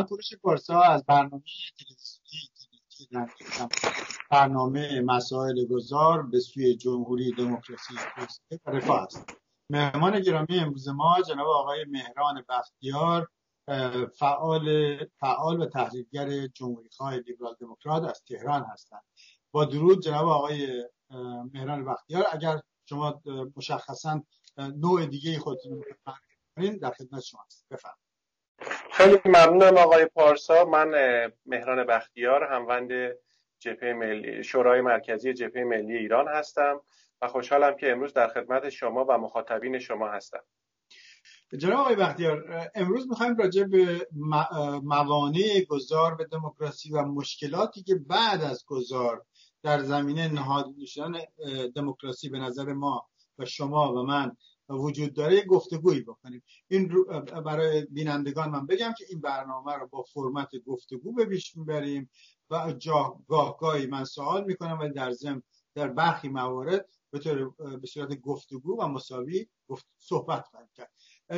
من کوروش پارسا از برنامه تلویزیونی برنامه مسائل گذار به سوی جمهوری دموکراسی رفاه است. مهمان گرامی امروز ما جناب آقای مهران بختیار فعال فعال و تحلیلگر جمهوری خواه لیبرال دموکرات از تهران هستند. با درود جناب آقای مهران بختیار. اگر شما مشخصا نوع دیگه خودتون کنین در خدمت شما هست بفرمایید. خیلی ممنونم آقای پارسا. من مهران بختیار هموند جبهه ملی شورای مرکزی جبهه ملی ایران هستم و خوشحالم که امروز در خدمت شما و مخاطبین شما هستم. جناب آقای بختیار امروز می‌خوایم راجع به موانع گذار به دموکراسی و مشکلاتی که بعد از گذار در زمینه نهاد دموکراسی به نظر ما و شما و من وجود داره گفتگویی بکنیم. این برای بینندگان من بگم که این برنامه رو با فرمت گفتگو به پیش می‌بریم و گاهگاهی من سوال می‌کنم و در ضمن در برخی موارد به طور به صورت گفتگو و مساوی گفت صحبت خواهیم کرد.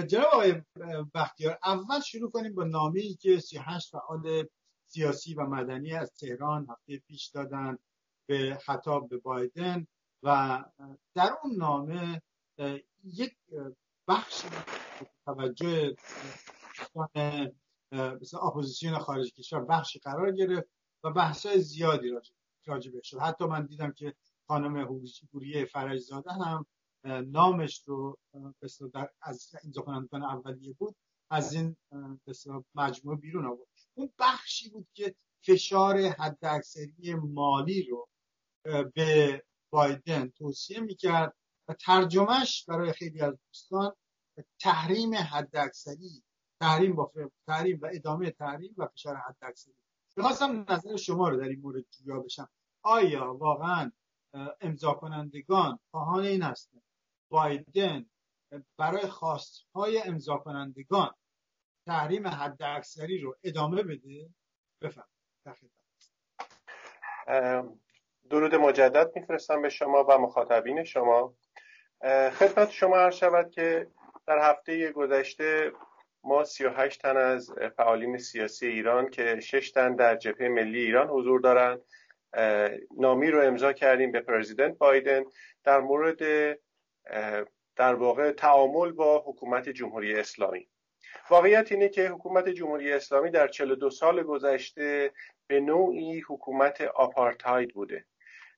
جناب آقای بختیار اول شروع کنیم با نامه ای که 38 فعال سیاسی و مدنی از تهران هفته پیش دادن به خطاب به بایدن و در اون نامه یک بخش توجه مثل اپوزیسیون خارج کشور بخشی قرار گرفت و بحث زیادی راجع شد. حتی من دیدم که خانم هوریه فرجزاده هم نامش رو در از این سخنرانیان اولیه بود از این مجموعه بیرون آورد. اون بخشی بود که فشار حداکثری مالی رو به بایدن توصیه می‌کرد و ترجمهش برای خیلی از دوستان تحریم حداکثری تحریم با تحریم و ادامه تحریم و فشار حداکثری. می‌خواستم نظر شما رو در این مورد جویا بشم. آیا واقعا امضا کنندگان خواهان این هستند بایدن برای خواستهای امضا کنندگان تحریم حداکثری رو ادامه بده؟ بفرمایید. درود مجدد میفرستم به شما و مخاطبین شما. خدمت شما عرض شود که در هفته گذشته ما 38 تن از فعالین سیاسی ایران که 6 تن در جبهه ملی ایران حضور دارند نامی رو امضا کردیم به پرزیدنت بایدن. در مورد در واقع تعامل با حکومت جمهوری اسلامی. واقعیت اینه که حکومت جمهوری اسلامی در 42 سال گذشته به نوعی حکومت آپارتاید بوده.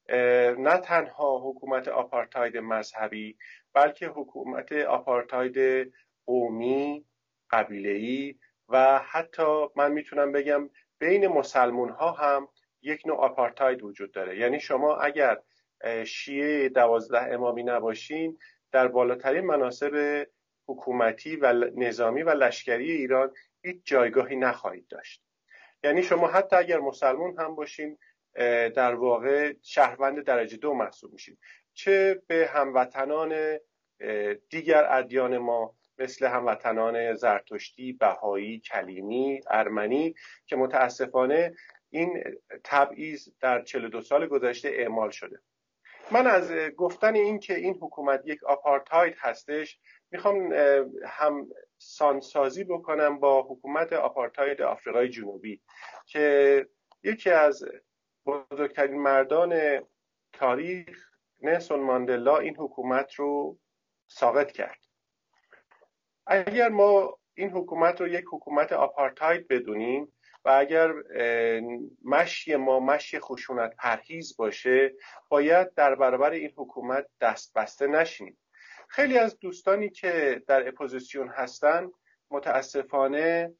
نه تنها حکومت آپارتاید مذهبی بلکه حکومت آپارتاید قومی قبیله‌ای و حتی من می‌تونم بگم بین مسلمون ها هم یک نوع آپارتاید وجود داره. یعنی شما اگر شیعه دوازده امامی نباشین در بالاترین مناسب حکومتی و نظامی و لشکری ایران هیچ جایگاهی نخواهید داشت. یعنی شما حتی اگر مسلمون هم باشین در واقع شهروند درجه دو محسوب میشین چه به هموطنان دیگر ادیان ما مثل هموطنان زرتشتی، بهایی، کلیمی، ارمنی که متاسفانه این تبعیض در 42 سال گذشته اعمال شده. من از گفتن این که این حکومت یک آپارتاید هستش می‌خوام هم سانسازی بکنم با حکومت آپارتاید آفریقای جنوبی که یکی از بزرگترین مردان تاریخ نلسون ماندلا این حکومت رو ساقط کرد. اگر ما این حکومت رو یک حکومت آپارتاید بدونیم و اگر مشی ما مشی خشونت پرهیز باشه باید در برابر این حکومت دست بسته نشیم. خیلی از دوستانی که در اپوزیسیون هستن متاسفانه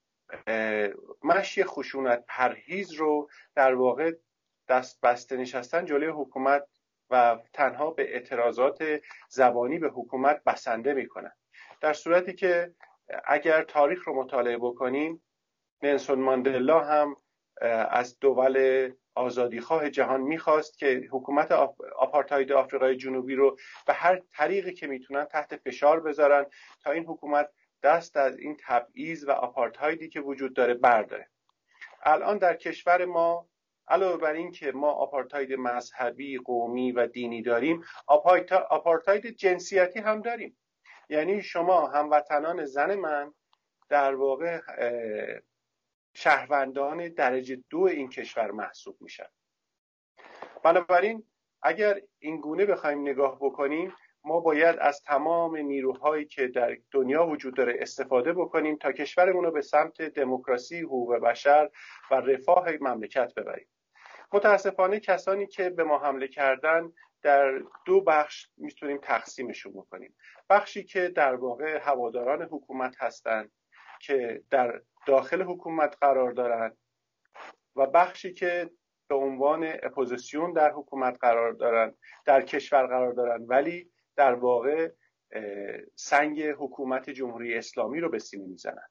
مشی خشونت پرهیز رو در واقع دست بسته نشستن جلوی حکومت و تنها به اعتراضات زبانی به حکومت بسنده می‌کنن. در صورتی که اگر تاریخ رو مطالعه بکنیم نلسون ماندلا هم از دول آزادیخواه جهان می‌خواست که حکومت آپارتاید آفریقای جنوبی رو به هر طریقی که می‌تونن تحت فشار بذارن تا این حکومت دست از این تبعیض و آپارتایدی که وجود داره برداره. الان در کشور ما علاوه بر این که ما آپارتاید مذهبی قومی و دینی داریم آپارتاید جنسیتی هم داریم. یعنی شما هموطنان زن من در واقع شهروندان درجه دو این کشور محسوب میشن. بنابراین اگر این گونه بخوایم نگاه بکنیم ما باید از تمام نیروهایی که در دنیا وجود داره استفاده بکنیم تا کشورمون رو به سمت دموکراسی، حقوق بشر و رفاه مملکت ببریم. متاسفانه کسانی که به ما حمله کردن در دو بخش می‌تونیم تقسیمشون بکنیم. بخشی که در واقع هواداران حکومت هستند که در داخل حکومت قرار دارند و بخشی که به عنوان اپوزیسیون در حکومت قرار دارند در کشور قرار دارند ولی در واقع سنگ حکومت جمهوری اسلامی رو به سینه می‌زنند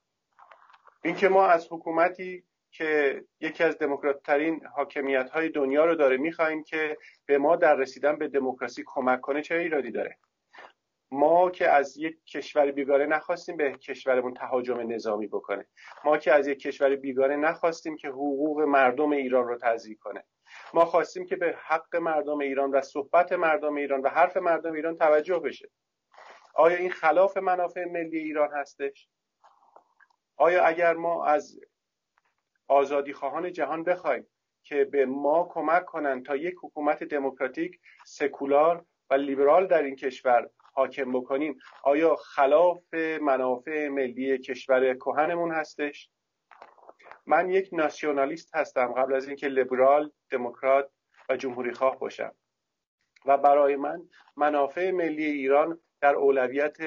اینکه ما از حکومتی که یکی از دموکرات ترین حاکمیت های دنیا رو داره. می‌خواهیم که به ما در رسیدن به دموکراسی کمک کنه چه ایرادی داره. ما که از یک کشور بیگانه نخواستیم به کشورمون تهاجم نظامی بکنه. ما که از یک کشور بیگانه نخواستیم که حقوق مردم ایران رو تضییع کنه. ما خواستیم که به حق مردم ایران و صحبت مردم ایران و حرف مردم ایران توجه بشه. آیا این خلاف منافع ملی ایران هستش؟ آیا اگر ما از آزادی خواهان جهان بخوایم که به ما کمک کنند تا یک حکومت دموکراتیک سکولار و لیبرال در این کشور حاکم بکنیم. آیا خلاف منافع ملی کشور کهنمون هستش؟ من یک ناسیونالیست هستم قبل از اینکه لیبرال دموکرات و جمهوری خواه باشم. و برای من منافع ملی ایران در اولویت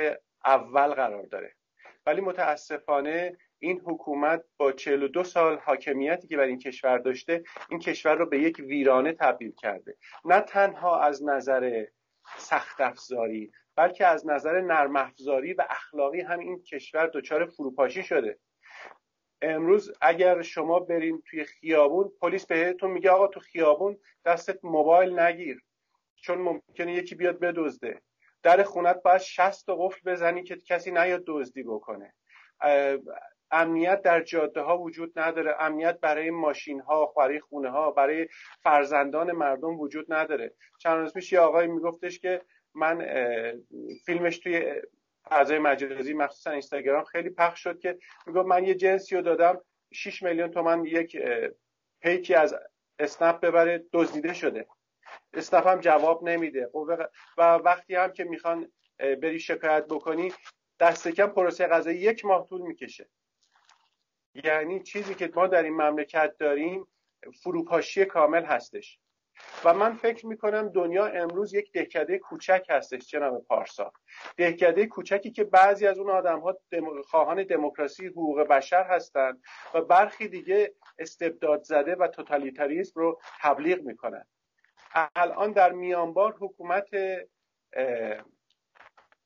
اول قرار داره. ولی متاسفانه این حکومت با 42 سال حاکمیتی که بر این کشور داشته این کشور رو به یک ویرانه تبدیل کرده. نه تنها از نظر سخت افزاری بلکه از نظر نرم افزاری و اخلاقی هم این کشور دچار فروپاشی شده. امروز اگر شما برین توی خیابون پلیس بهتون میگه آقا تو خیابون دستت موبایل نگیر چون ممکنه یکی بیاد بدزده. در خونت باید شست و قفل بزنی که کسی نیاد دزدی بکنه. امنیت در جاده ها وجود نداره. امنیت برای ماشین ها برای خونه ها برای فرزندان مردم وجود نداره. چند روز پیش یه آقای میگفتش که من فیلمش توی فضای مجازی مخصوصا اینستاگرام خیلی پخش شد که می‌گفت من یه جنسی رو دادم 6 میلیون تومن یک پیکی از اسنپ ببره دزدیده شده. اسنپ هم جواب نمیده. خب و وقتی هم که می‌خوان بری شکایت بکنی دست کم پروسه قضایی یک ماه طول می‌کشه. یعنی چیزی که ما در این مملکت داریم فروپاشی کامل هستش. و من فکر می‌کنم دنیا امروز یک دهکده کوچک هستش جناب پارسا. دهکده کوچکی که بعضی از اون آدم ها دم... خواهان دموکراسی حقوق بشر هستند و برخی دیگه استبداد زده و توتالیتاریسم رو تبلیغ می‌کنن. الان در میانبار حکومت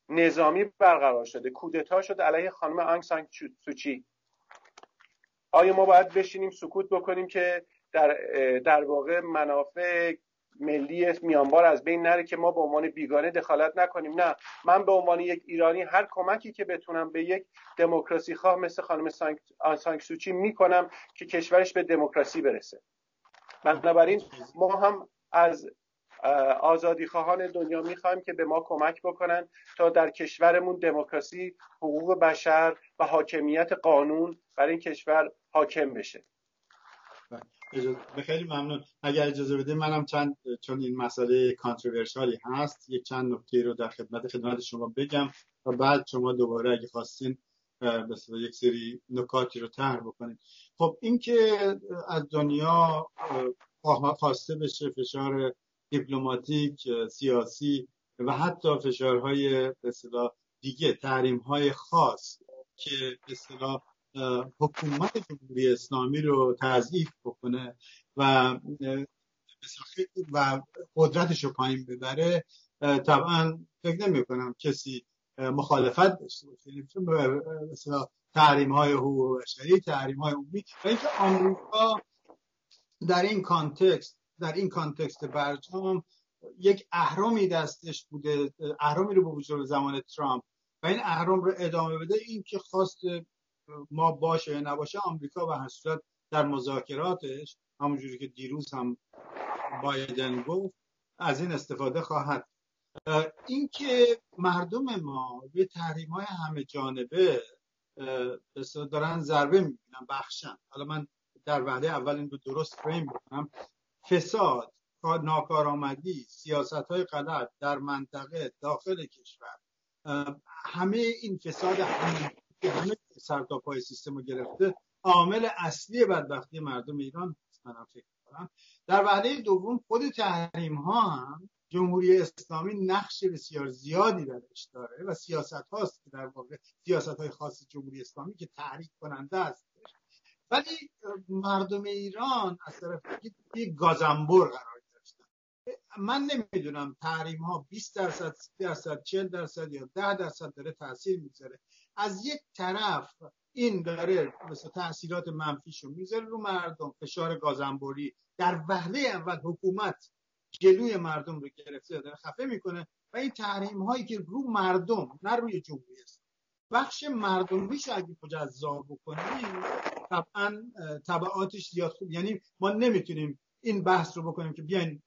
نظامی برقرار شده. کودتا شده علیه خانم آنگ سان سوچی. آیا ما باید بشینیم سکوت بکنیم که در, در واقع منافع ملی میانبار از بین نره که ما به عنوان بیگانه دخالت نکنیم؟ نه من به عنوان یک ایرانی هر کمکی که بتونم به یک دموکراسی خواه مثل خانم سانک سوچی می‌کنم که کشورش به دموکراسی برسه. بنابراین ما هم از آزادی خواهان دنیا می‌خوایم که به ما کمک بکنن تا در کشورمون دموکراسی حقوق بشر و حاکمیت قانون برای این کشور حاکم بشه. به خیلی ممنون. اگر اجازه بده منم چند چون این مسئله کانتروورشالی هست یک چند نکته رو در خدمت خدمت شما بگم و بعد شما دوباره اگه خواستین مثلا یک سری نکاتی رو طرح بکنید خب اینکه از دنیا خواسته بشه فشار دیپلماتیک سیاسی و حتی فشارهای به دیگه تحریم های خاص که به حکومت جمهوری اسلامی رو تضعیف بکنه و و قدرتش رو پایین ببره طبعا فکر نمی کنم کسی مخالفت داشته باشه. مثلا تحریم های حقوق بشری تحریم های عمومی. و اینکه آمریکا در این context در این context برجام یک اهرمی دستش بوده اهرمی رو به وجود زمان ترامپ. و این اهرم رو ادامه بده این که خواست ما باشه نباشه آمریکا به هر در مذاکراتش همونجوری که دیروز هم بایدن گفت از این استفاده خواهد اینکه مردم ما به تحریم های همه جانبه دارن ضربه می‌بینن بخشن. حالا من در وعده اول این رو درست فریم بکنم. فساد ناکارآمدی سیاست های غلط در منطقه داخل کشور همه این فساد همه همه سرتاپای سیستم رو گرفته. عامل اصلی بدبختی مردم ایران من فکر کنم در وعده دوم خود تحریم ها هم جمهوری اسلامی نقش بسیار زیادی درش داره و سیاست هاست که در واقع سیاست های خاص جمهوری اسلامی که تحریک کننده است. ولی مردم ایران از طرف یک گازنبور قرار گرفتن. من نمی‌دونم تحریم ها 20 درصد 30 درصد 40 درصد یا 10 درصد داره تاثیر می‌ذاره. از یک طرف این داره مثل تاثیرات منفیشو می‌ذاره رو مردم فشار گازنبوری در وهله اول حکومت جلوی مردم رو گرفته داره خفه می‌کنه و این تحریم هایی که رو مردم نه روی جمهوری است. بخش مردم بیش اگه مجزا بکنیم طبعا طبعاتش زیاد خوب. یعنی ما نمی‌تونیم این بحث رو بکنیم که بیاین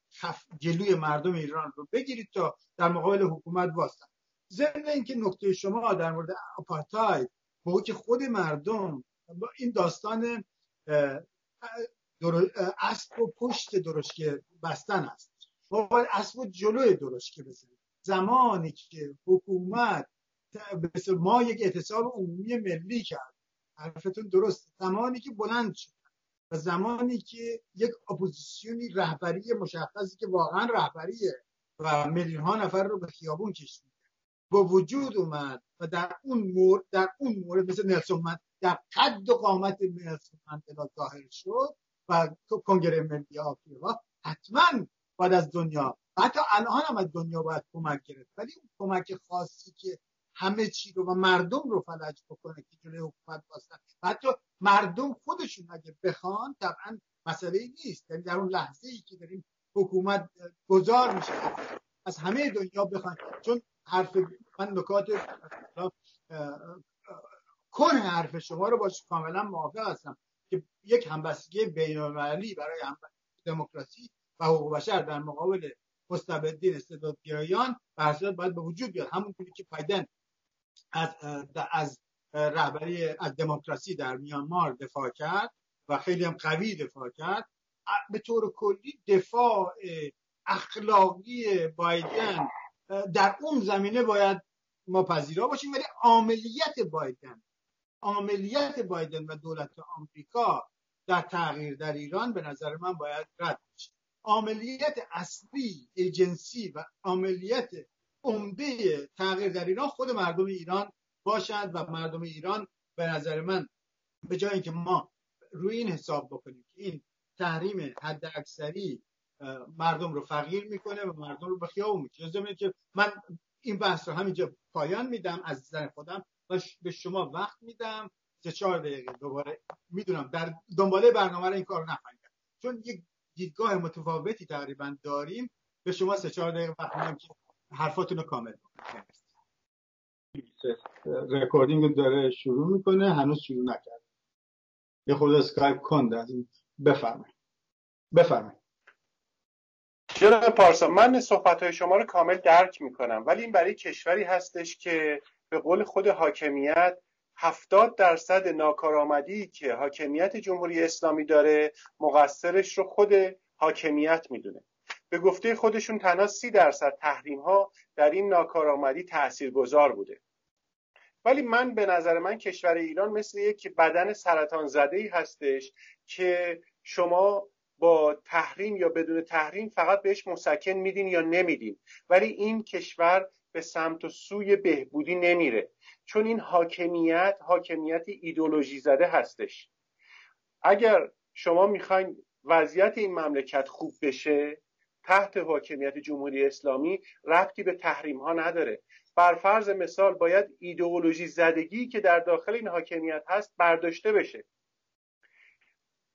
جلوی مردم ایران رو بگیرید تا در مقابل حکومت واسطن ضمن اینکه نکته شما در مورد آپارتاید با که خود مردم با این داستان اسب و پشت درشکه بستن است. ما باید اسب و جلوی درشکه بزنیم. زمانی که حکومت مثل ما یک اعتصاب عمومی ملی کرد. حرفتون درست زمانی که بلند شد و زمانی که یک اپوزیسیونی رهبری مشخصی که واقعا رهبریه و میلیون ها نفر رو به خیابون کشید با وجود اومد و در اون مورد در اون مورد مثل نلسون من در قد و قامت نلسون مندلا ظاهر شد و کنگره ملی آفریقا حتما بعد از دنیا حتی الان هم از دنیا باید کمک گرفت. ولی اون کمک خاصی که همه چی رو و مردم رو فلج بکنه که جلوی حکومت باستن. حتی مردم خودشون اگه بخوان طبعا مسئله نیست. یعنی در اون لحظه ای که داریم حکومت گذار میشه از همه دنیا بخوان. چون حرف من نکات کن حرف شما رو باش کاملا موافق هستم که یک همبستگی بینالمللی برای دموکراسی و حقوق بشر در مقابل مستبدین استعدادگرایان به باید به وجود بیاد. همونطوری که پایدن از از رهبری از دموکراسی در میانمار دفاع کرد و خیلی هم قوی دفاع کرد به طور کلی دفاع اخلاقی بایدن در اون زمینه باید ما پذیرا باشیم. ولی عملیت بایدن عملیت بایدن و دولت آمریکا در تغییر در ایران به نظر من باید رد بشه. عملیت اصلی ایجنسی و عملیت عمده تغییر در ایران خود مردم ایران باشند و مردم ایران به نظر من به جای اینکه ما روی این حساب بکنیم که این تحریم حد اکثری مردم رو فقیر می‌کنه و مردم رو به خیابون می‌کشه. که من این بحث رو همینجا پایان میدم از زن خودم. و به شما وقت میدم. سه چهار دقیقه دوباره. می‌دونم در دنباله برنامه رو این کار نخواهیم کرد. چون یک دیدگاه متفاوتی تقریبا داریم. به شما سه چهار دقیقه وقت میدم که حرفاتون رو کامل بکنید recording داره شروع می‌کنه. هنوز شروع نکرد یه خود اسکایپ کنده. از این. بفرمایید. جناب پارسا؟ من صحبت های شما رو کامل درک می‌کنم ولی این برای کشوری هستش که به قول خود حاکمیت هفتاد درصد ناکارآمدی که حاکمیت جمهوری اسلامی داره مقصرش رو خود حاکمیت می‌دونه. به گفته خودشون تنها سی درصد تحریم ها در این ناکارآمدی گذار بوده. ولی من به نظر من کشور ایران مثل یک بدن سرطان زده ای هستش که شما با تحریم یا بدون تحریم فقط بهش مسکن میدین یا نمیدین. ولی این کشور به سمت و سوی بهبودی نمیره. چون این حاکمیت حاکمیت ایدولوژی زده هستش. اگر شما می‌خواین وضعیت این مملکت خوب بشه تحت حاکمیت جمهوری اسلامی ربطی به تحریم ها نداره. بر فرض مثال باید ایدئولوژی زدگی که در داخل این حاکمیت هست برداشته بشه.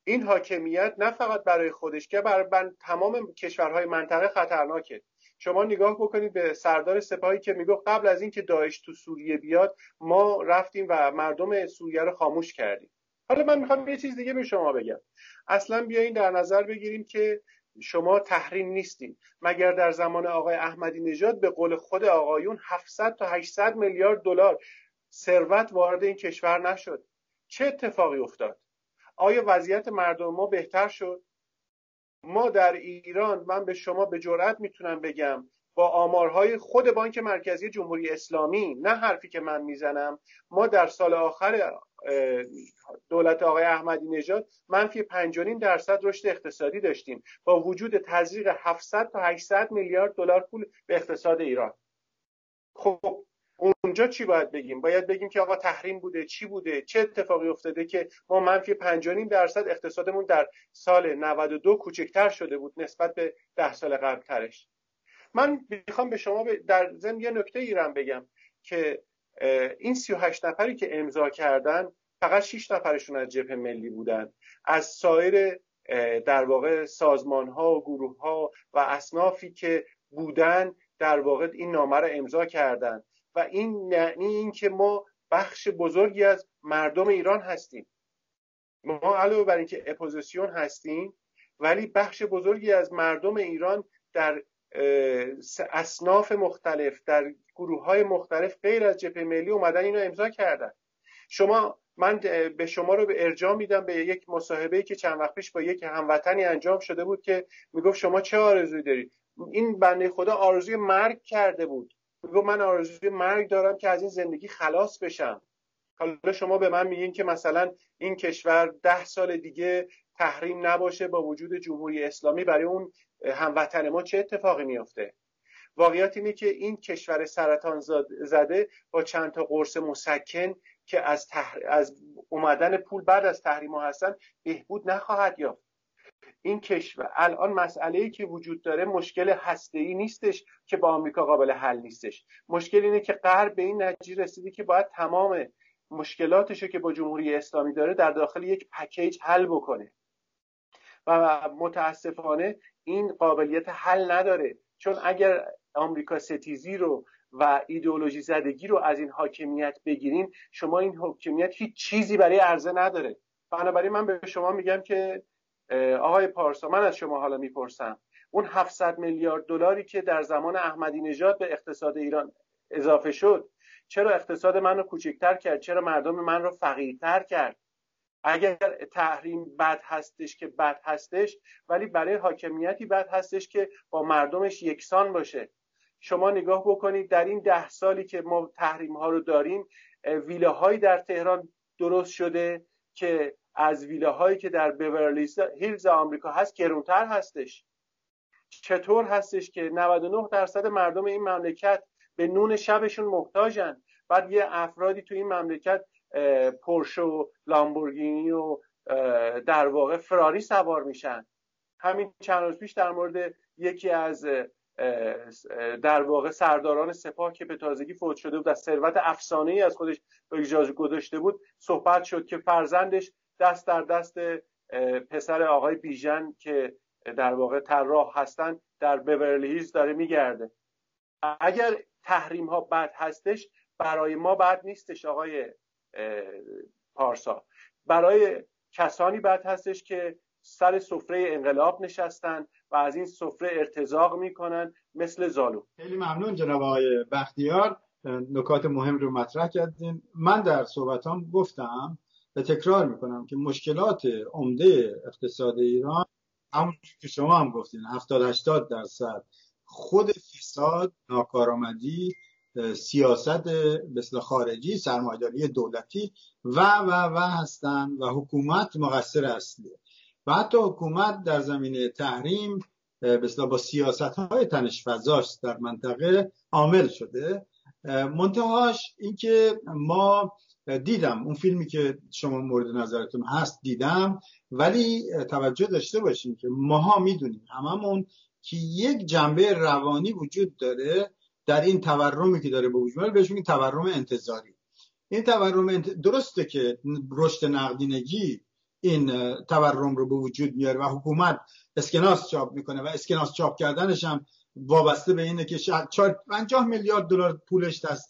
این حاکمیت نه فقط برای خودش که برای تمام کشورهای منطقه خطرناکه. شما نگاه بکنید به سردار سپاهی که میگو قبل از اینکه داعش تو سوریه بیاد ما رفتیم و مردم سوریه رو خاموش کردیم. حالا من می‌خوام یه چیز دیگه به شما بگم. اصلا بیاین در نظر بگیریم که شما تحریم نیستین. مگر در زمان آقای احمدی نژاد به قول خود آقایون 700 تا 800 میلیارد دلار ثروت وارد این کشور نشد؟ چه اتفاقی افتاد؟ آیا وضعیت مردم ما بهتر شد؟ ما در ایران من به شما به جرات می‌تونم بگم با آمارهای خود بانک مرکزی جمهوری اسلامی نه حرفی که من می‌زنم ما در سال آخر دولت آقای احمدی نژاد منفی 5.5 درصد رشد اقتصادی داشتیم با وجود تزریق 700 تا 800 میلیارد دلار پول به اقتصاد ایران. خب اونجا چی باید بگیم؟ باید بگیم که آقا تحریم بوده چی بوده؟ چه اتفاقی افتاده که ما منفی 5.5 درصد اقتصادمون در سال 92 کوچکتر شده بود نسبت به ده سال قبل ترش من می‌خوام به شما در ضمن یه نکته ایران بگم که این 38 نفری که امضا کردن فقط 6 نفرشون از جبهه ملی بودن. از سایر در واقع سازمان ها و گروه ها و اصنافی که بودن در واقع این نامه رو امضا کردن. این یعنی اینکه ما بخش بزرگی از مردم ایران هستیم. ما علاوه بر اینکه اپوزیسیون هستیم ولی بخش بزرگی از مردم ایران در اصناف مختلف در گروه های مختلف غیر از جبهه ملی اومدن اینو امضا کردن. شما من به شما رو به ارجاع میدم به یک مصاحبه که چند وقت پیش با یک هموطنی انجام شده بود که می‌گفت شما چه آرزوی دارید؟ این بنده خدا آرزوی مرگ کرده بود. می‌گفت من آرزوی مرگ دارم که از این زندگی خلاص بشم. حالا شما به من میگین که مثلا این کشور ده سال دیگه تحریم نباشه با وجود جمهوری اسلامی برای اون هموطن ما چه اتفاقی میافته؟ واقعیت اینه که این کشور سرطان زده با چند تا قرص مسکن که از, از اومدن پول بعد از تحریم ها هستن بهبود نخواهد یافت. این کشور. الان مسئله ای که وجود داره مشکل هسته ای نیستش که با آمریکا قابل حل نیستش. مشکل اینه که غرب به این نتیجه رسیدی که باید تمام مشکلاتش که با جمهوری اسلامی داره در داخل یک پکیج حل بکنه. و متاسفانه این قابلیت حل نداره. چون اگر آمریکا ستیزی رو و ایدئولوژی زدگی رو از این حاکمیت بگیریم شما این حاکمیت هیچ چیزی برای عرضه نداره. بنابراین من به شما میگم که آقای پارسا من از شما حالا می‌پرسم. اون 700 میلیارد دلاری که در زمان احمدی نژاد به اقتصاد ایران اضافه شد چرا اقتصاد من رو کوچکتر کرد؟ چرا مردم من رو فقیرتر کرد؟ اگر تحریم بد هستش که بد هستش ولی برای حاکمیتی بد هستش که با مردمش یکسان باشه. شما نگاه بکنید در این ده سالی که ما تحریم ها رو داریم ویلاهایی در تهران درست شده که از ویلاهایی که در بیورلی هیلز آمریکا هست گرونتر هستش. چطور هستش که 99 درصد مردم این مملکت به نون شبشون محتاجن؟ بعد یه افرادی تو این مملکت پورشو و لامبورگینی و در واقع فراری سوار میشن. همین چند روز پیش در مورد یکی از در واقع سرداران سپاه که به تازگی فوت شده بود از ثروت افسانه ای از خودش به گذاشته بود صحبت شد که فرزندش دست در دست پسر آقای بیژن که در واقع طراح هستن در بورلی داره میگرده. اگر تحریم ها بد هستش برای ما بد نیستش آقای پارسا. برای کسانی بد هستش که سر سفره انقلاب نشستن و از این سفره ارتزاق می‌کنن مثل زالو. خیلی ممنون جناب آقای بختیار. نکات مهم رو مطرح کردین. من در صحبتام گفتم و تکرار می‌کنم که مشکلات عمده اقتصاد ایران همون که شما هم گفتین 70 80 درصد خود فساد ناکارآمدی سیاست مثل خارجی سرمایداری دولتی و و و هستن و حکومت مقصر اصلیه. و حتی حکومت در زمینه تحریم مثلا با سیاست های تنش در منطقه عامل شده. منتهاش اینکه ما دیدم. اون فیلمی که شما مورد نظرتون هست دیدم ولی توجه داشته باشیم که ماها می‌دونیم هممون که یک جنبه روانی وجود داره در این تورمی که داره به وجود بهش میگن تورم انتظاری. این تورم درسته که رشد نقدینگی این تورم رو به وجود میاره و حکومت اسکناس چاپ می‌کنه و اسکناس چاپ کردنش هم وابسته به اینه که شاید 50 میلیارد دلار پولش دست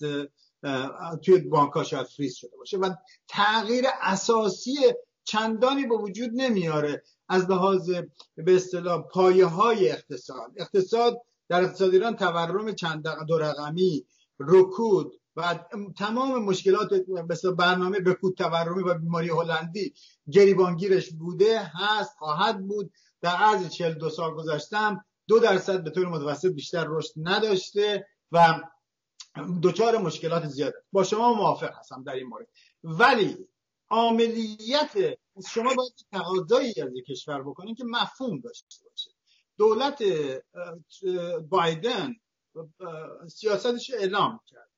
توی بانک ها شاید فریز شده باشه. و تغییر اساسی چندانی به وجود نمیاره از لحاظ به اصطلاح پایه های اقتصاد. اقتصاد در اقتصاد ایران تورم چند دو رقمی رکود و تمام مشکلات مثل برنامه به کود تورمی و بیماری هلندی گریبانگیرش بوده هست خواهد بود. در عرض 42 سال گذشتم دو درصد به طور متوسط بیشتر رشد نداشته و دچار مشکلات زیاد. با شما موافق هستم در این مورد. ولی عملیت شما باید تقاضایی از کشور بکنید که مفهوم داشته باشه. دولت بایدن سیاستش اعلام کرد.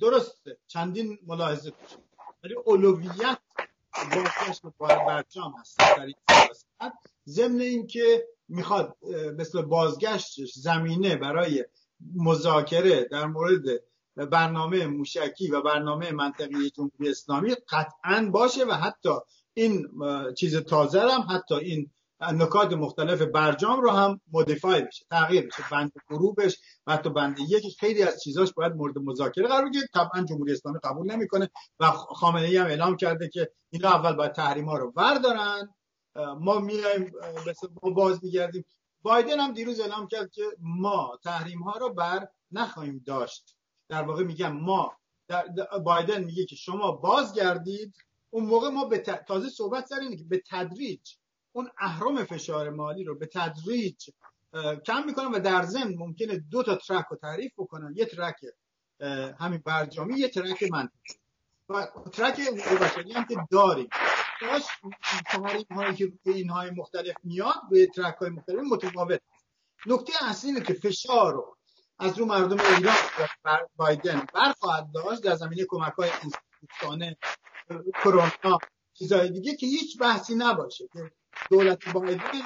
درسته چندین ملاحظه داشت ولی اولویت بازگشت به برجام هست در این سیاست. ضمن اینکه می‌خواد مثل بازگشتش زمینه برای مذاکره در مورد برنامه موشکی و برنامه منطقی جمهوری اسلامی قطعا باشه و حتی این چیز تازه هم حتی این نکات مختلف برجام رو هم مودیفای بشه تغییر بشه بند غروبش و حتی بند یکی خیلی از چیزاش باید مورد مذاکره قرار بگیره. طبعا جمهوری اسلامی قبول نمی‌کنه و خامنه ای هم اعلام کرده که اینا اول باید تحریم ها رو بردارن ما میایم ما باز میگردیم بایدن هم دیروز اعلام کرد که ما تحریم ها رو بر نخواهیم داشت. در واقع میگم ما در بایدن میگه که شما بازگردید اون موقع ما به تازه صحبت سر اینه که به تدریج اون اهرام فشار مالی رو به تدریج کم می‌کنن و در ضمن ممکنه دو تا ترک رو تعریف بکنن یه ترک همین برجامی یه ترک منطقی و ترک بشری هم که داریم. باش تحریم هایی که به مختلف میاد به ترک های مختلف متفاوت. نکته اصلی اینه که فشار رو از رو مردم ایران بایدن برخواهد داشت در زمینه کمک های انسانه کرونا چیزهای دیگه که هیچ بحثی نباشه که دولت بایدن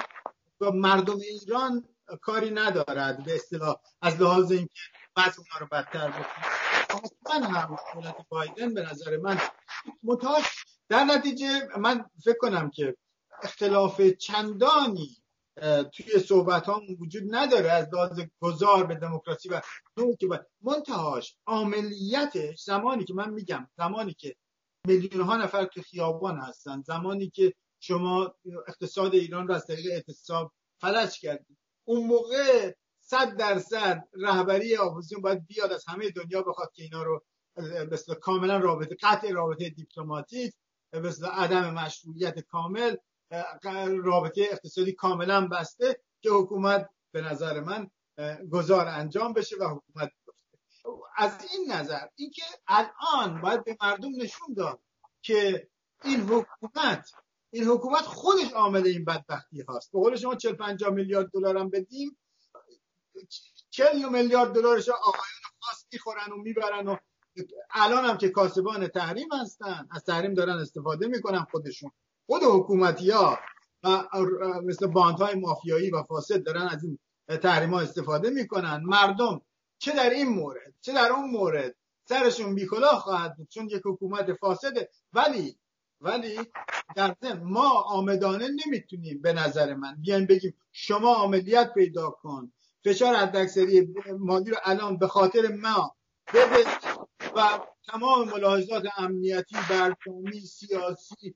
با مردم ایران کاری ندارد. به اصطلاح از لحاظ اینکه بعض اونا رو بدتر بکنه. حتما هم دولت بایدن به نظر من متاش در نتیجه من فکر کنم که اختلاف چندانی توی صحبت ها وجود نداره از لحاظ گذار به دموکراسی و نوع که منتهاش عملیتش زمانی که من میگم زمانی که میلیون ها نفر تو خیابان هستن زمانی که شما اقتصاد ایران رو از طریق اعتصاب فلج کردید. اون موقع صد درصد رهبری اپوزیسیون باید بیاد از همه دنیا بخواد که اینا رو مثل کاملا رابطه قطع رابطه دیپلماتیک مثل عدم مشروعیت کامل رابطه اقتصادی کاملا بسته که حکومت به نظر من گذار انجام بشه و حکومت از این نظر اینکه الان باید به مردم نشون داد که این حکومت این حکومت خودش عامل این بدبختی هاست. به قول شما 40 50 میلیارد دلار هم بدیم 40 میلیارد دلارش آقایان خاص می‌خورن و می‌برن و الان هم که کاسبان تحریم هستن از تحریم دارن استفاده می‌کنن خودشون. خود حکومتی ها مثل باندهای مافیایی و فاسد دارن از این تحریم ها استفاده می‌کنن. مردم چه در این مورد چه در اون مورد؟ سرشون بیکلاه خواهد بود چون یک حکومت فاسده ولی ولی در ما آمدانه نمی‌تونیم به نظر من بیایم بگیم شما عملیات پیدا کن. فشار حداکثری مالی رو الان به خاطر ما بده و تمام ملاحظات امنیتی برجامی سیاسی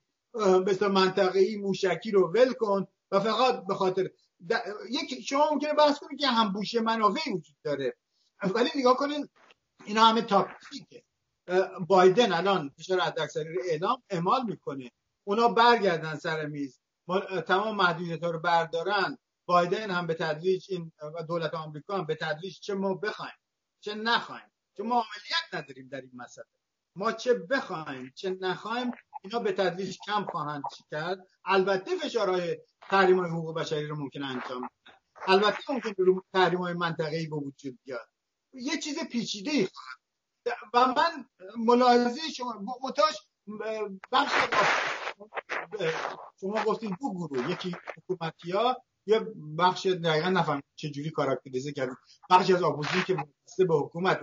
مثل منطقه‌ای موشکی رو ول کن و فقط به خاطر یک شما ممکنه بحث کنید که همبوشه منافعی وجود داره. ولی نگاه کنین اینا همه تاکتیکه. بایدن الان فشار حداکثری رو اعلام اعمال می‌کنه. اونا برگردن سر میز. تمام محدودیت ها رو بردارن. بایدن هم به تدریج این دولت آمریکا هم به تدریج چه ما بخوایم چه نخوایم چه ما عملیت نداریم در این مسئله. ما چه بخوایم چه نخوایم اینا به تدریج کم خواهند کرد. البته فشارهای تحریم های حقوق بشری رو ممکن انجام بدن. البته ممکن تحریم های منطقه‌ای به وجود بیاد. یه چیز پیچیده و من ملاحظه شما متاش بخش شما گفتید دو گروه یکی حکومتی ها یه بخش دقیقا نفهم چجوری کاراکتریزه کرد بخشی از آپوزیسیون که وابسته به حکومت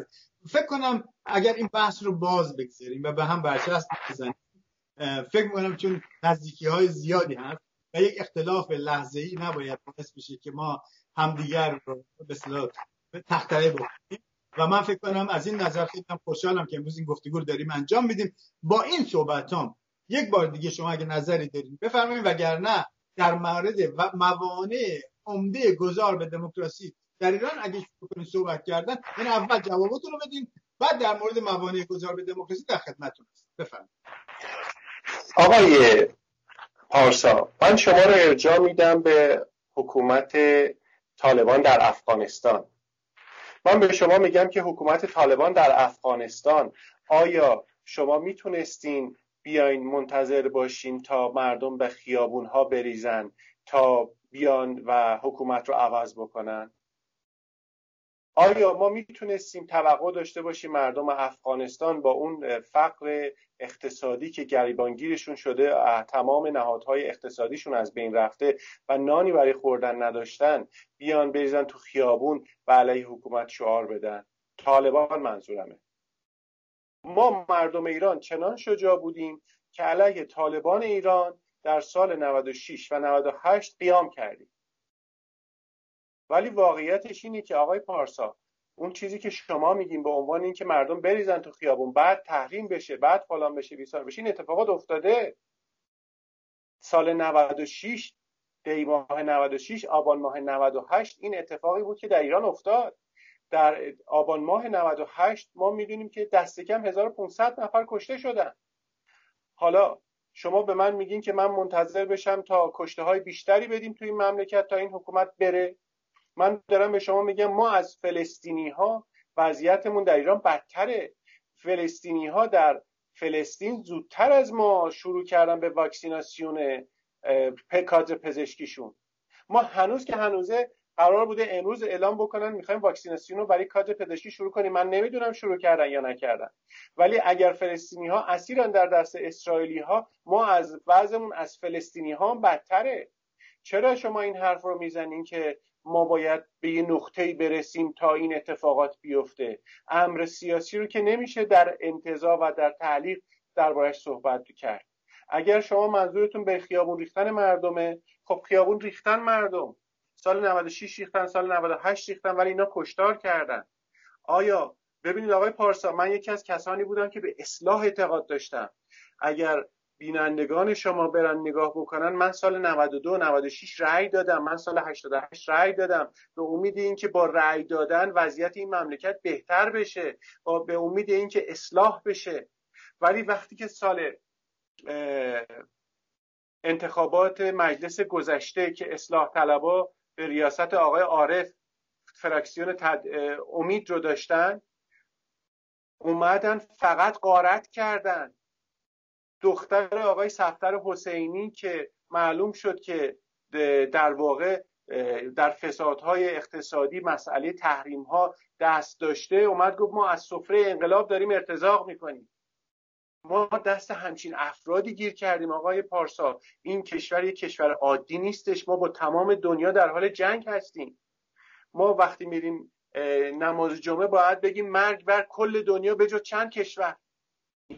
فکر کنم اگر این بحث رو باز بگذاریم و به هم برچسب بزنیم فکر می‌کنم چون نزدیکی های زیادی هست و یک اختلاف لحظه ای نباید باعث بشه که ما همدیگر رو به تختره بکنیم. و من فکر کنم از این نظر خیلی خوشحالم که امروز این گفتگو رو داریم انجام میدیم. با این صحبت هم یک بار دیگه شما اگه نظری دارین بفرمایید وگرنه در مورد و موانع عمده گذار به دموکراسی. در ایران اگه کنید صحبت کردن این اول جوابتون رو بدین بعد در مورد موانع گذار به دموکراسی در خدمتتون هست بفرمایید. آقای پارسا من شما رو ارجاع میدم به حکومت طالبان در افغانستان. من به شما میگم که حکومت طالبان در افغانستان آیا شما می‌تونستین بیاین منتظر باشین تا مردم به خیابون ها بریزن تا بیان و حکومت رو عوض بکنن. آیا ما می‌تونستیم توقع داشته باشیم مردم افغانستان با اون فقر اقتصادی که گریبانگیرشون شده تمام نهادهای اقتصادیشون از بین رفته و نانی برای خوردن نداشتن بیان بریزن تو خیابون و علیه حکومت شعار بدن؟ طالبان منظورمه. ما مردم ایران چنان شجاع بودیم که علیه طالبان ایران در سال 96 و 98 قیام کردیم. ولی واقعیتش اینه که آقای پارسا اون چیزی که شما میگیم به عنوان اینکه مردم بریزن تو خیابون بعد تحریم بشه بعد فلان بشه بیسار بشه این اتفاقات افتاده. سال 96 دی ماه 96 آبان ماه 98 این اتفاقی بود که در ایران افتاد. در آبان ماه 98 ما می‌دونیم که دست کم 1500 نفر کشته شدن. حالا شما به من میگین که من منتظر بشم تا کشته های بیشتری بدیم توی این مملکت تا این حکومت بره. من دارم به شما میگم ما از فلسطینی ها وضعیتمون در ایران بدتره. فلسطینی ها در فلسطین زودتر از ما شروع کردن به واکسیناسیون کادر پزشکیشون. ما هنوز که هنوزه قرار بوده امروز اعلام بکنن می‌خوایم واکسیناسیون رو برای کادر پزشکی شروع کنیم. من نمی‌دونم شروع کردن یا نکردن. ولی اگر فلسطینی ها اسیرن در دست اسرائیلی ها ما از وضعمون از فلسطینی ها بدتره. چرا شما این حرف رو می‌زنین که ما باید به یه نقطه‌ای برسیم تا این اتفاقات بیفته؟ امر سیاسی رو که نمیشه در انتظار و در تعلیق دربارش صحبت کرد. اگر شما منظورتون به خیابون ریختن مردمه خب خیابون ریختن مردم. سال 96 ریختن سال 98 ریختن ولی اینا کشتار کردن. آیا ببینید آقای پارسا من یکی از کسانی بودم که به اصلاح اعتقاد داشتم. اگر بینندگان شما برن نگاه بکنن من سال 92 96 رأی دادم. من سال 88 رأی دادم. به امید اینکه با رأی دادن وضعیت این مملکت بهتر بشه با به امید اینکه اصلاح بشه. ولی وقتی که سال انتخابات مجلس گذشته که اصلاح طلبا به ریاست آقای عارف فراکسیون تد... امید رو داشتن اومدن فقط قارت کردن. دختر آقای سفتر حسینی که معلوم شد که در واقع در فسادهای اقتصادی مسئله تحریم ها دست داشته اومد گفت ما از سفره انقلاب داریم ارتزاق می‌کنیم. ما دست همچین افرادی گیر کردیم آقای پارسا. این کشور یک کشور عادی نیستش. ما با تمام دنیا در حال جنگ هستیم. ما وقتی میریم نماز جمعه باید بگیم مرگ بر کل دنیا به چند کشور.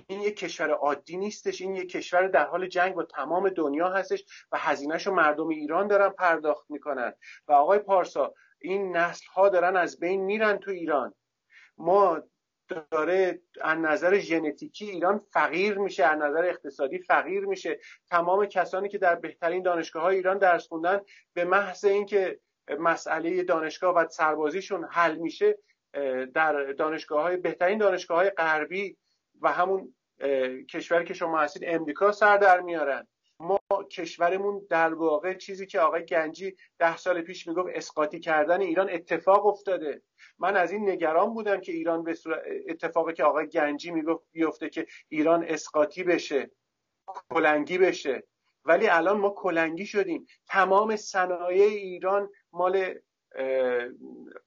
این یک کشور عادی نیستش. این یک کشور در حال جنگ با تمام دنیا هستش و هزینهش رو مردم ایران دارن پرداخت می‌کنن. و آقای پارسا این نسل ها دارن از بین میرن تو ایران. ما داره از نظر ژنتیکی ایران فقیر میشه از نظر اقتصادی فقیر میشه. تمام کسانی که در بهترین دانشگاه های ایران درس خوندن به محض اینکه مسئله دانشگاه و سربازیشون حل میشه در دانشگاه های بهترین دانشگاه های غربی و همون کشوری که شما هستید امریکا سر در میارن. ما کشورمون در واقع چیزی که آقای گنجی ده سال پیش می‌گفت اسقاطی کردن ایران اتفاق افتاده. من از این نگران بودم که ایران به اتفاقی که آقای گنجی می‌گفت بیفته که ایران اسقاطی بشه کلنگی بشه. ولی الان ما کلنگی شدیم. تمام صنایع ایران مال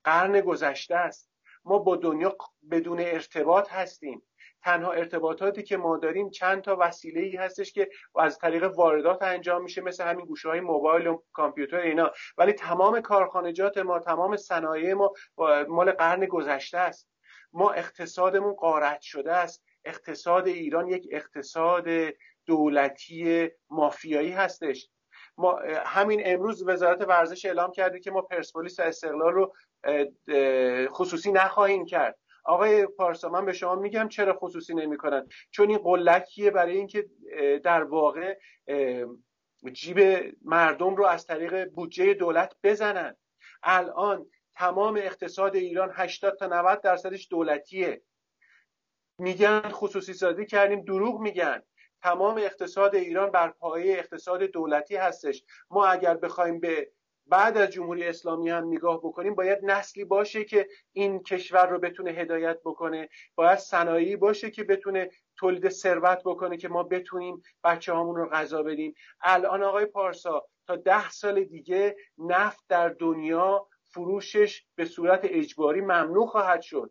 قرن گذشته است. ما با دنیا بدون ارتباط هستیم. تنها ارتباطاتی که ما داریم چند تا وسیله ای هستش که از طریق واردات انجام میشه مثل همین گوشه های موبایل و کامپیوتر اینا. ولی تمام کارخانجات ما تمام صنایع ما مال قرن گذشته است. ما اقتصادمون قارت شده است. اقتصاد ایران یک اقتصاد دولتی مافیایی هستش. ما همین امروز وزارت ورزش اعلام کرده که ما پرسپولیس و استقلال رو خصوصی نخواهیم کرد. آقای پارسا من به شما میگم چرا خصوصی نمی‌کنن؟ چون این قلکیه برای اینکه در واقع جیب مردم رو از طریق بودجه دولت بزنن. الان تمام اقتصاد ایران 80 تا 90 درصدش دولتیه. میگن خصوصی سازی کردیم دروغ میگن. تمام اقتصاد ایران بر پایه اقتصاد دولتی هستش. ما اگر بخوایم به بعد از جمهوری اسلامی هم نگاه بکنیم باید نسلی باشه که این کشور رو بتونه هدایت بکنه. باید صنایعی باشه که بتونه تولید ثروت بکنه که ما بتونیم بچه هامون رو غذا بدیم. الان آقای پارسا تا ده سال دیگه نفت در دنیا فروشش به صورت اجباری ممنوع خواهد شد.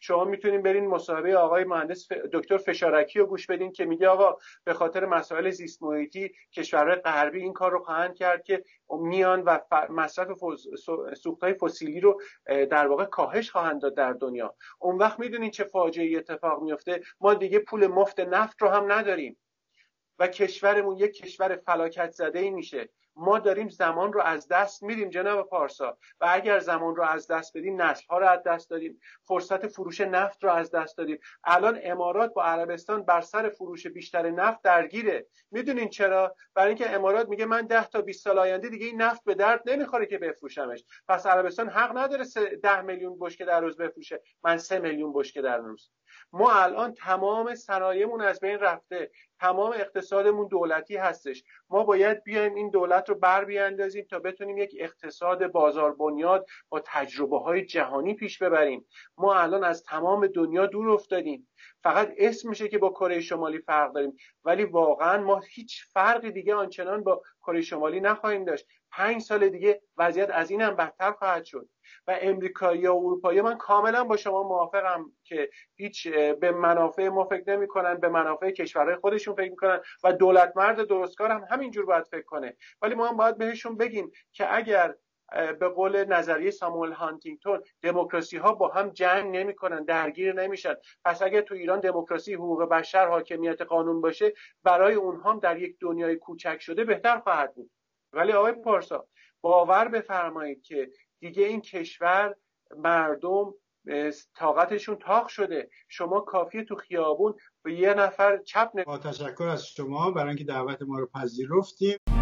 شما می‌تونید برین مصاحبه آقای مهندس دکتر فشارکی رو گوش بدین که میگه آقا به خاطر مسائل زیست محیطی کشورهای غربی این کار رو خواهند کرد که میان و مصرف سوخت های فسیلی رو در واقع کاهش خواهند داد در دنیا. اون وقت می‌دونین چه فاجعه اتفاق میفته ما دیگه پول مفت نفت رو هم نداریم. و کشورمون یک کشور فلاکت زده ای میشه. ما داریم زمان رو از دست میدیم جناب پارسا. و اگر زمان رو از دست بدیم نسل ها رو از دست دادیم. فرصت فروش نفت رو از دست دادیم. الان امارات با عربستان بر سر فروش بیشتر نفت درگیره. می‌دونین چرا؟ برای اینکه امارات میگه من 10 تا 20 سال آینده دیگه این نفت به درد نمی‌خوره که بفروشمش. پس عربستان حق نداره 10 میلیون بشکه در روز بفروشه. من 3 میلیون بشکه در روز. ما الان تمام صنایعمون از بین رفته تمام اقتصادمون دولتی هستش. ما باید بیایم این دولت رو بر بیاندازیم تا بتونیم یک اقتصاد بازار بنیاد با تجربه های جهانی پیش ببریم. ما الان از تمام دنیا دور افتادیم. فقط اسم میشه که با کره شمالی فرق داریم. ولی واقعا ما هیچ فرقی دیگه آنچنان با کره شمالی نخواهیم داشت. پنج سال دیگه وضعیت از این هم بدتر خواهد شد. و امریکایی و اروپایی. من کاملا با شما موافقم که هیچ به منافع ما فکر نمی‌کنن به منافع کشورهای خودشون فکر می‌کنن و دولت مرد درستکار هم همینجور باید فکر کنه. ولی ما هم باید بهشون بگیم که اگر به قول نظریه ساموئل هانتینگتون دموکراسی ها با هم جنگ نمی‌کنن درگیر نمیشن. پس اگر تو ایران دموکراسی حقوق بشر حاکمیت قانون باشه برای اونها در یک دنیای کوچک شده بهتر خواهد بود. ولی آقای پارسا باور بفرمایید که دیگه این کشور مردم طاقتشون تاق شده. شما کافیه تو خیابون به یه نفر چپ با تشکر از شما برای اینکه دعوت ما رو پذیرفتیم.